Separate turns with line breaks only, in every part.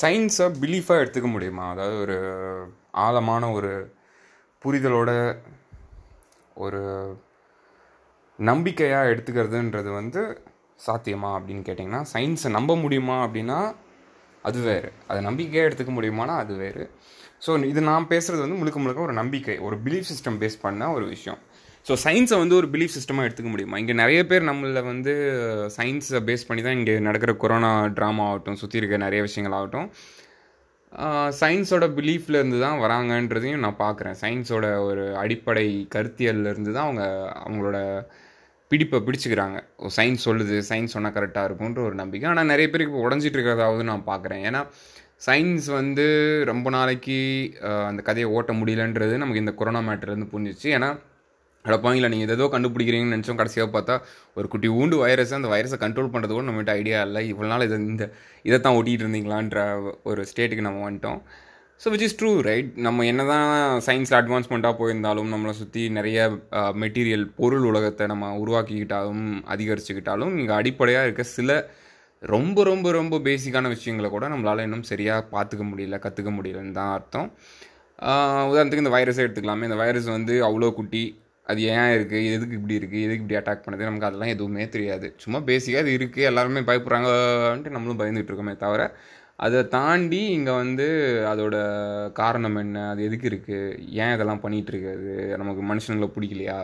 சயின்ஸை பிலீஃபாக எடுத்துக்க முடியுமா? அதாவது ஒரு ஆழமான ஒரு புரிதலோட ஒரு நம்பிக்கையாக எடுத்துக்கிறதுன்றது வந்து சாத்தியமா அப்படின்னு கேட்டிங்கன்னா சயின்ஸை நம்ப முடியுமா அப்படின்னா அது வேறு. அதை நம்பிக்கையாக எடுத்துக்க முடியுமானா அது வேறு. ஸோ இது நான் பேசுகிறது வந்து முழுக்க முழுக்க ஒரு நம்பிக்கை ஒரு பிலீஃப் சிஸ்டம் பேஸ் பண்ண ஒரு விஷயம். ஸோ சயின்ஸை வந்து ஒரு பிலீஃப் சிஸ்டமாக எடுத்துக்க முடியுமா? இங்கே நிறைய பேர் நம்மள வந்து சயின்ஸை பேஸ் பண்ணி தான் இங்கே நடக்கிற கொரோனா ட்ராமா ஆகட்டும் சுற்றி இருக்க நிறைய விஷயங்கள் ஆகட்டும் சயின்ஸோட பிலீஃப்ல இருந்து தான் வராங்கன்றதையும் நான் பார்க்குறேன். சயின்ஸோட ஒரு அடிப்படை கருத்தியல்லேருந்து தான் அவங்க அவங்களோட பிடிப்பை பிடிச்சிக்கிறாங்க. ஓ சயின்ஸ் சொல்லுது சயின்ஸ் சொன்னால் கரெக்டாக இருக்கும்ன்ற ஒரு நம்பிக்கை. ஆனால் நிறைய பேருக்கு இப்போ உடஞ்சிட்டு இருக்கிறதாவது நான் பார்க்குறேன். ஏன்னா சயின்ஸ் வந்து ரொம்ப நாளைக்கு அந்த கதையை ஓட்ட முடியலன்றது நமக்கு இந்த கொரோனா மேட்டர்லேருந்து புரிஞ்சிச்சு. ஏன்னா அடப்பாங்களா நீங்கள் ஏதோ கண்டுபிடிக்கிறீங்கன்னு நினச்சோம். கடைசியாக பார்த்தா ஒரு குட்டி ஊண்டு வைரஸ் அந்த வைரஸை கண்ட்ரோல் பண்ணுறது கூட நம்மகிட்ட ஐடியா இல்லை. இவ்வளோ நாள் இதை இந்த இதை தான் ஓட்டிகிட்டு இருந்தீங்களான்ற ஒரு ஸ்டேட்டுக்கு நம்ம வந்துட்டோம். So which is true right நம்ம என்ன தான் சயின்ஸில் அட்வான்ஸ்மெண்ட்டாக போயிருந்தாலும் நம்மளை சுற்றி நிறைய மெட்டீரியல் பொருள் உலகத்தை நம்ம உருவாக்கிக்கிட்டாலும் அதிகரிச்சுக்கிட்டாலும் இங்கே அடிப்படையாக இருக்க சில ரொம்ப ரொம்ப ரொம்ப பேசிக்கான விஷயங்களை கூட நம்மளால் இன்னும் சரியாக பார்த்துக்க முடியல கற்றுக்க முடியலன்னு தான் அர்த்தம். உதாரணத்துக்கு இந்த வைரஸை எடுத்துக்கலாமே. இந்த வைரஸ் வந்து அவ்வளோ குட்டி அது ஏன் இருக்குது எதுக்கு இப்படி இருக்குது எதுக்கு இப்படி அட்டாக் பண்ணுது? நமக்கு அதெல்லாம் எதுவுமே தெரியாது. சும்மா பேசிக்காக அது இருக்குது எல்லாருமே பயப்படுறாங்கன்ட்டு நம்மளும் பயந்துட்டு இருக்கோமே தவிர அதை தாண்டி இங்கே வந்து அதோட காரணம் என்ன? அது எதுக்கு இருக்குது ஏன் இதெல்லாம் பண்ணிகிட்டு அது நமக்கு மனுஷங்களை பிடிக்கலையா?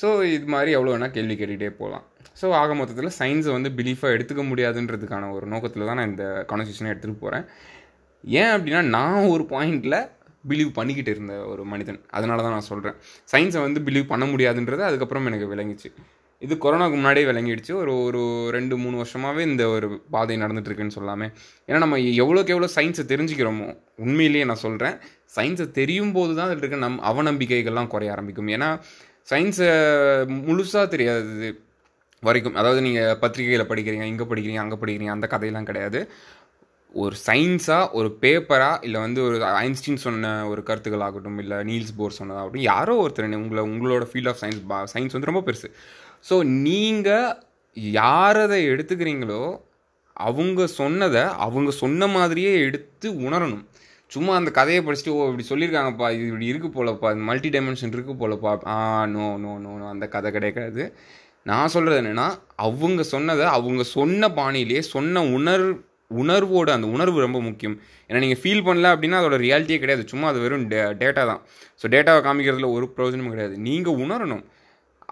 ஸோ இது மாதிரி எவ்வளோ வேணால் கேள்வி கேட்டுகிட்டே போகலாம். ஸோ ஆக மொத்தத்தில் சயின்ஸை வந்து பிலீஃபாக எடுத்துக்க முடியாதுன்றதுக்கான ஒரு நோக்கத்தில் தான் நான் இந்த கான்வர்சேஷனை எடுத்துகிட்டு போகிறேன் ஏன் அப்படின்னா நான் ஒரு பாயிண்டில் பிலீவ் பண்ணிக்கிட்டு இருந்த ஒரு மனிதன். அதனால தான் நான் சொல்கிறேன் சயின்ஸை வந்து பிலீவ் பண்ண முடியாதுன்றது அதுக்கப்புறம் எனக்கு விளங்கிச்சு. இது கொரோனாக்கு முன்னாடியே விளங்கிடுச்சு. ஒரு ஒரு ரெண்டு மூணு வருஷமாகவே இந்த ஒரு பாதை நடந்துகிட்ருக்குன்னு சொல்லாமே. ஏன்னா நம்ம எவ்வளோக்கு எவ்வளோ சயின்ஸை தெரிஞ்சுக்கிறோமோ உண்மையிலேயே நான் சொல்கிறேன் சயின்ஸை தெரியும் போது தான் அதில் இருக்க நம் அவநம்பிக்கைகள்லாம் குறைய ஆரம்பிக்கும். ஏன்னா சயின்ஸை முழுசாக தெரியாது வரைக்கும். அதாவது நீங்கள் பத்திரிகையில் படிக்கிறீங்க இங்கே படிக்கிறீங்க அங்கே படிக்கிறீங்க அந்த கதையெல்லாம் கிடையாது. ஒரு சயின்ஸாக ஒரு பேப்பராக இல்லை வந்து ஒரு ஐன்ஸ்டீன் சொன்ன ஒரு கருத்துக்கள் ஆகட்டும் இல்லை நீல்ஸ் போர் சொன்னதாகட்டும் யாரோ ஒருத்தர் உங்களை உங்களோட ஃபீல்ட் ஆஃப் சயின்ஸ் சயின்ஸ் வந்து ரொம்ப பெருசு. ஸோ நீங்கள் யாரதை எடுத்துக்கிறீங்களோ அவங்க சொன்னதை அவங்க சொன்ன மாதிரியே எடுத்து உணரணும். சும்மா அந்த கதையை படிச்சுட்டு ஓ இப்படி சொல்லியிருக்காங்கப்பா இது இப்படி இருக்குது போலப்பா இது மல்டி டைமென்ஷன் இருக்குது போலப்பா. Ah no no no no அந்த கதை கிடையாது நான் சொல்கிறது என்னென்னா அவங்க சொன்னதை அவங்க சொன்ன பாணியிலேயே சொன்ன உணர் உணர்வோட அந்த உணர்வு ரொம்ப முக்கியம். ஏன்னா நீங்கள் ஃபீல் பண்ணல அப்படின்னா அதோட ரியாலிட்டியே கிடையாது. சும்மா அது வெறும் டே டேட்டா தான். ஸோ டேட்டாவை காமிக்கிறதுல ஒரு பிரயோஜனமும் கிடையாது. நீங்கள் உணரணும்.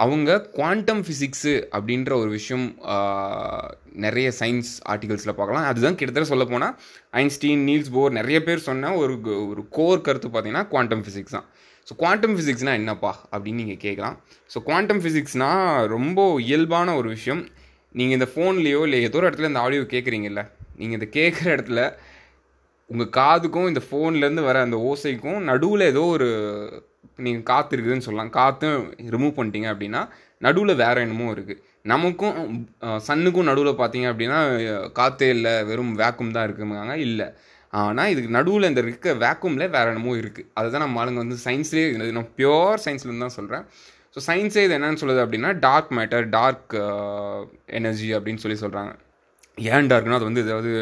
அவங்க குவாண்டம் ஃபிசிக்ஸு அப்படின்ற ஒரு விஷயம் நிறைய சயின்ஸ் ஆர்டிகல்ஸில் பார்க்கலாம். அதுதான் கிட்டத்தட்ட சொல்ல போனால் ஐன்ஸ்டீன் நீல்ஸ் போர் நிறைய பேர் சொன்ன ஒரு ஒரு கோர் கருத்து பார்த்தீங்கன்னா குவாண்டம் ஃபிசிக்ஸ் தான். ஸோ குவாண்டம் ஃபிசிக்ஸ்னால் என்னப்பா அப்படின்னு நீங்கள் கேட்கலாம். ஸோ குவாண்டம் ஃபிசிக்ஸ்னால் ரொம்ப இயல்பான ஒரு விஷயம். நீங்கள் இந்த ஃபோன்லேயோ இல்லை ஏதோ ஒரு இடத்துல இந்த ஆடியோ கேட்குறீங்கல்ல நீங்கள் இதை கேட்குற இடத்துல உங்கள் காதுக்கும் இந்த ஃபோன்லேருந்து வர அந்த ஓசைக்கும் நடுவில் ஏதோ ஒரு நீங்கள் காற்று இருக்குதுன்னு சொல்லலாம். காற்றும் ரிமூவ் பண்ணிட்டீங்க அப்படின்னா நடுவில் வேற என்னமோ இருக்குது நமக்கும் சன்னுக்கும் நடுவில் பார்த்தீங்க அப்படின்னா காற்றே இல்லை வெறும் வேக்கும் தான் இருக்குங்க இல்லை. ஆனால் இதுக்கு நடுவில் இந்த இருக்க வேக்குமில் வேற என்னமோ இருக்குது அதை தான் நம்ம ஆளுங்க வந்து சயின்ஸ்லேயே நான் பியோர் சயின்ஸ்லேருந்து தான் சொல்கிறேன் ஸோ சயின்ஸே இது என்னன்னு சொல்லுது அப்படின்னா டார்க் மேட்டர் டார்க் எனர்ஜி அப்படின்னு சொல்லி சொல்கிறாங்க ஏன் டார்க்னா அது வந்து ஏதாவது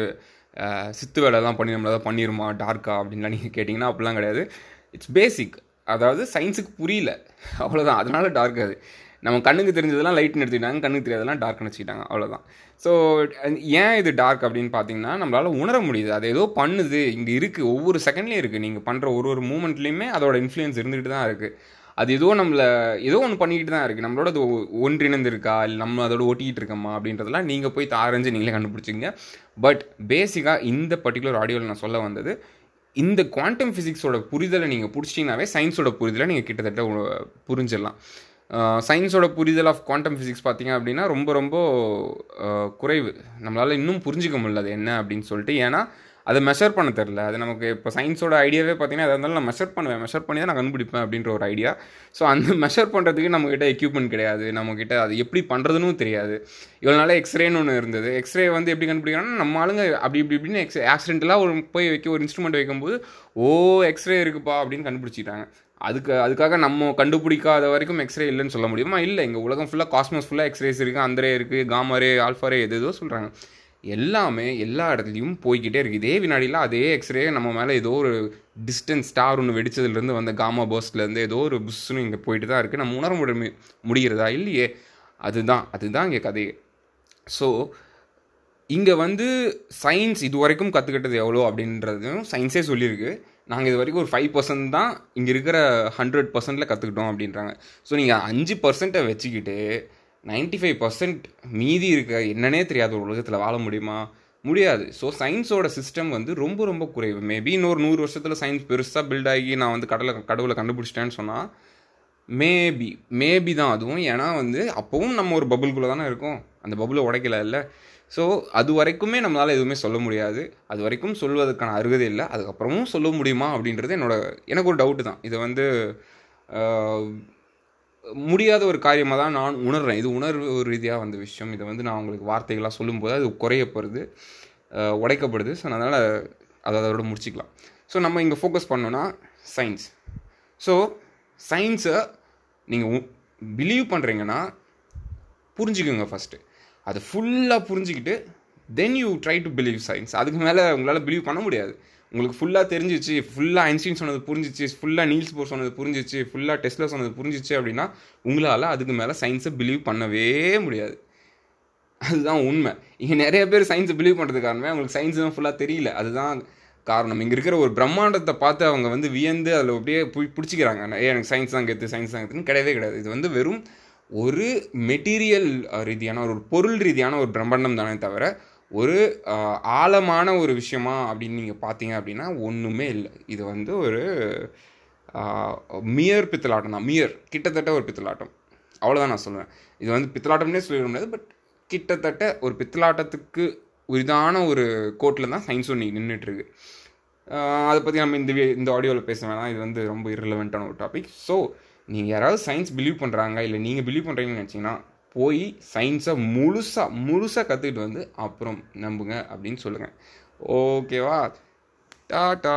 சித்து சித்து வேலைலாம் பண்ணி நம்மள ஏதாவது பண்ணிடுமா டார்க்கா அப்படின்லாம் நீங்கள் கேட்டிங்கன்னா அப்படிலாம் கிடையாது. இட்ஸ் பேசிக் அதாவது சயின்ஸுக்கு புரியல. அவ்வளோதான் அதனால டார்க் அது. நம்ம கண்ணுக்கு தெரிஞ்சதெல்லாம் லைட் எடுத்துக்கிட்டாங்க கண்ணுக்கு தெரியாதெல்லாம் டார்க்னு வச்சுக்கிட்டாங்க. அவ்வளோதான் ஸோ ஏன் இது டார்க் அப்படின்னு பார்த்தீங்கன்னா நம்மளால் உணர முடியுது. அது ஏதோ பண்ணுது. இங்கே இருக்குது ஒவ்வொரு செகண்ட்லேயும் இருக்குது நீங்கள் பண்ணுற ஒரு ஒரு மூமெண்ட்லேயுமே அதோட இன்ஃப்ளூயன்ஸ் இருந்துகிட்டு தான் இருக்குது அது ஏதோ நம்மளை ஏதோ ஒன்று பண்ணிக்கிட்டு தான் இருக்குது நம்மளோட அது ஒ- ஒன்றிணைந்து இருக்கா இல்லை நம்ம அதோட ஓட்டிகிட்டு இருக்கோமா? அப்படின்றதெல்லாம் நீங்கள் போய் ஆரஞ்சு நீங்களே கண்டுபிடிச்சிங்க பட் பேசிக்காக இந்த பர்டிகுலர் ஆடியோவில் நான் சொல்ல வந்தது இந்த குவாண்டம் ஃபிசிக்ஸோட புரிதலை நீங்கள் பிடிச்சிட்டிங்கனாவே சயின்ஸோட புரிதலை நீங்கள் கிட்டத்தட்ட புரிஞ்சிடலாம். சயின்ஸோட புரிதல் ஆஃப் குவாண்டம் ஃபிசிக்ஸ் பார்த்தீங்க அப்படின்னா ரொம்ப ரொம்ப குறைவு. நம்மளால் இன்னும் புரிஞ்சிக்க முடியல அது என்ன அப்படின்னு சொல்லிட்டு. ஏன்னா அதை மெஷர் பண்ண தெரில அது நமக்கு இப்போ சயின்ஸோட ஐடியாவே பார்த்தீங்கன்னா எதாக இருந்தாலும் நான் மெஷர் பண்ணுவேன். மெஷர் பண்ணி தான் நான் கண்டுபிடிப்பேன் அப்படின்ற ஒரு ஐடியா ஸோ அந்த மெஷர் பண்ணுறதுக்கு நம்மக்கிட்ட எக்யூப்மெண்ட் கிடையாது. நம்மக்கிட்ட அது எப்படி பண்ணுறதுன்னு தெரியாது. இவ்வளோ நாள் எக்ஸ்ரேன்னு ஒன்று இருந்தது. எக்ஸ்ரே வந்து எப்படி கண்டுபிடிக்கணும்னா நம்ம ஆளுங்க அப்படி இப்படி இப்படின்னு எக்ஸ் ஆக்சிடென்டலாக ஒரு போய் வைக்க ஒரு இன்ஸ்ட்ருமெண்ட் வைக்கும்போது ஓ எக்ஸ்ரே இருக்குப்பா அப்படின்னு கண்டுபிடிச்சிட்டாங்க. அதுக்கு அதுக்காக நம்ம கண்டுபிடிக்காத வரைக்கும் எக்ஸ்ரே இல்லைன்னு சொல்ல முடியுமா? இல்லை. இங்கே உலகம் ஃபுல்லாக காஸ்மோஸ் ஃபுல்லாக எக்ஸ்ரேஸ் இருக்குது அந்தரே இருக்குது காமரே ஆல்ஃபாரே எது ஏதோ சொல்கிறாங்க எல்லாமே எல்லா இடத்துலையும் போய்கிட்டே இருக்குது இதே வினாடியில் அதே எக்ஸ்ரே நம்ம மேலே ஏதோ ஒரு டிஸ்டன்ஸ் ஸ்டார் ஒன்று வெடிச்சதுலேருந்து வந்த காமா பர்ஸ்ட்லேருந்து ஏதோ ஒரு புஷ்னு இங்கே போயிட்டு தான் இருக்குது நம்ம உணர முடி முடிகிறதா இல்லையே? அதுதான் அதுதான் இங்கே கதையே ஸோ இங்கே வந்து சயின்ஸ் இது வரைக்கும் கற்றுக்கிட்டது எவ்வளோ அப்படின்றதும் சயின்ஸே சொல்லியிருக்கு. நாங்கள் இது வரைக்கும் ஒரு ஃபைவ் பர்சன்ட் தான் இங்கே இருக்கிற ஹண்ட்ரட் பர்சன்டில் கற்றுக்கிட்டோம் அப்படின்றாங்க. ஸோ நீங்கள் அஞ்சு பர்சன்ட்டை வச்சுக்கிட்டு நைன்டி ஃபைவ் பர்சன்ட் மீதி இருக்க என்னன்னே தெரியாத ஒரு உலகத்தில் வாழ முடியுமா? முடியாது. ஸோ சயின்ஸோட சிஸ்டம் வந்து ரொம்ப ரொம்ப குறைவு. மேபி இன்னொரு நூறு வருஷத்தில் சயின்ஸ் பெருசாக பில்ட் ஆகி நான் வந்து கடலை கடவுளை கண்டுபிடிச்சிட்டேன்னு சொன்னால் மேபி மேபி தான் அதுவும். ஏன்னா வந்து அப்போவும் நம்ம ஒரு பபுள்குள்ளே தானே இருக்கோம். அந்த பபுளை உடைக்கல இல்லை. ஸோ அது வரைக்குமே நம்மளால் எதுவுமே சொல்ல முடியாது. அது வரைக்கும் சொல்வதற்கான அருகதை இல்லை. அதுக்கப்புறமும் சொல்ல முடியுமா அப்படின்றது என்னோட எனக்கு ஒரு டவுட்டு தான். இதை வந்து முடியாத ஒரு காரியமாக தான் நான் உணர்றேன். இது உணர்வு ரீதியாக வந்த விஷயம். இதை வந்து நான் உங்களுக்கு வார்த்தைகளாக சொல்லும்போது அது குறையப்படுது உடைக்கப்படுது. ஸோ அதனால் அதை அதோட முடிச்சிக்கலாம். ஸோ நம்ம இங்கே ஃபோக்கஸ் பண்ணோன்னா சயின்ஸ் ஸோ சயின்ஸை நீங்கள் பிலீவ் பண்ணுறீங்கன்னா புரிஞ்சுக்கோங்க ஃபஸ்ட்டு அதை ஃபுல்லாக புரிஞ்சுக்கிட்டு then you try to believe science அதுக்கு மேலே உங்களால் பிலீவ் பண்ண முடியாது. உங்களுக்கு ஃபுல்லாக தெரிஞ்சிச்சு ஃபுல்லாக ஐன்ஸ்டீன் சொன்னது புரிஞ்சிச்சு ஃபுல்லாக நீல்ஸ் போர் சொன்னது புரிஞ்சிச்சு ஃபுல்லாக டெஸ்ட்ல சொன்னது புரிஞ்சிச்சு அப்படின்னா உங்களால் அதுக்கு மேலே சயின்ஸை பிலீவ் பண்ணவே முடியாது. அதுதான் உண்மை. இங்கே நிறைய பேர் சயின்ஸை பிலீவ் பண்ணுறது காரணமே அவங்களுக்கு சயின்ஸ் தான் ஃபுல்லாக தெரியல. அதுதான் காரணம். இங்கே இருக்கிற ஒரு பிரம்மாண்டத்தை பார்த்து அவங்க வந்து வியந்து அதில் அப்படியே பிடிச்சிக்கிறாங்க. ஏ எனக்கு சயின்ஸ் தான் கெத்து சயின்ஸ் தான் கெத்துன்னு கிடையவே கிடையாது. இது வந்து வெறும் ஒரு மெட்டீரியல் ரீதியான ஒரு பொருள் ரீதியான ஒரு பிரம்மாண்டம் தானே தவிர ஒரு ஆழமான ஒரு விஷயமா அப்படின்னு நீங்கள் பார்த்தீங்க அப்படின்னா ஒன்றுமே இல்லை. இது வந்து ஒரு மியர் பித்தலாட்டம் தான். மியர் கிட்டத்தட்ட ஒரு பித்தலாட்டம். அவ்வளோதான் நான் சொல்லுவேன் இது வந்து பித்தலாட்டம்னே சொல்லிட முடியாது பட் கிட்டத்தட்ட ஒரு பித்தலாட்டத்துக்கு உரிதான ஒரு கோட்டில் தான் சயின்ஸ் ஒன்று நின்றுட்டுருக்கு அதை பற்றி நம்ம இந்த இந்த ஆடியோவில் பேச வேணாம். இது வந்து ரொம்ப irrelevant-ஆன ஒரு டாபிக் ஸோ நீங்கள் யாராவது சயின்ஸ் பிலீவ் பண்ணுறாங்க இல்லை நீங்கள் பிலீவ் பண்ணுறீங்கன்னு நினச்சிங்கன்னா போய் சயின்ஸை முழுசாக முழுசாக கற்றுக்கிட்டு வந்து அப்புறம் நம்புங்க அப்படின்னு சொல்லுங்கள் ஓகேவா? டாட்டா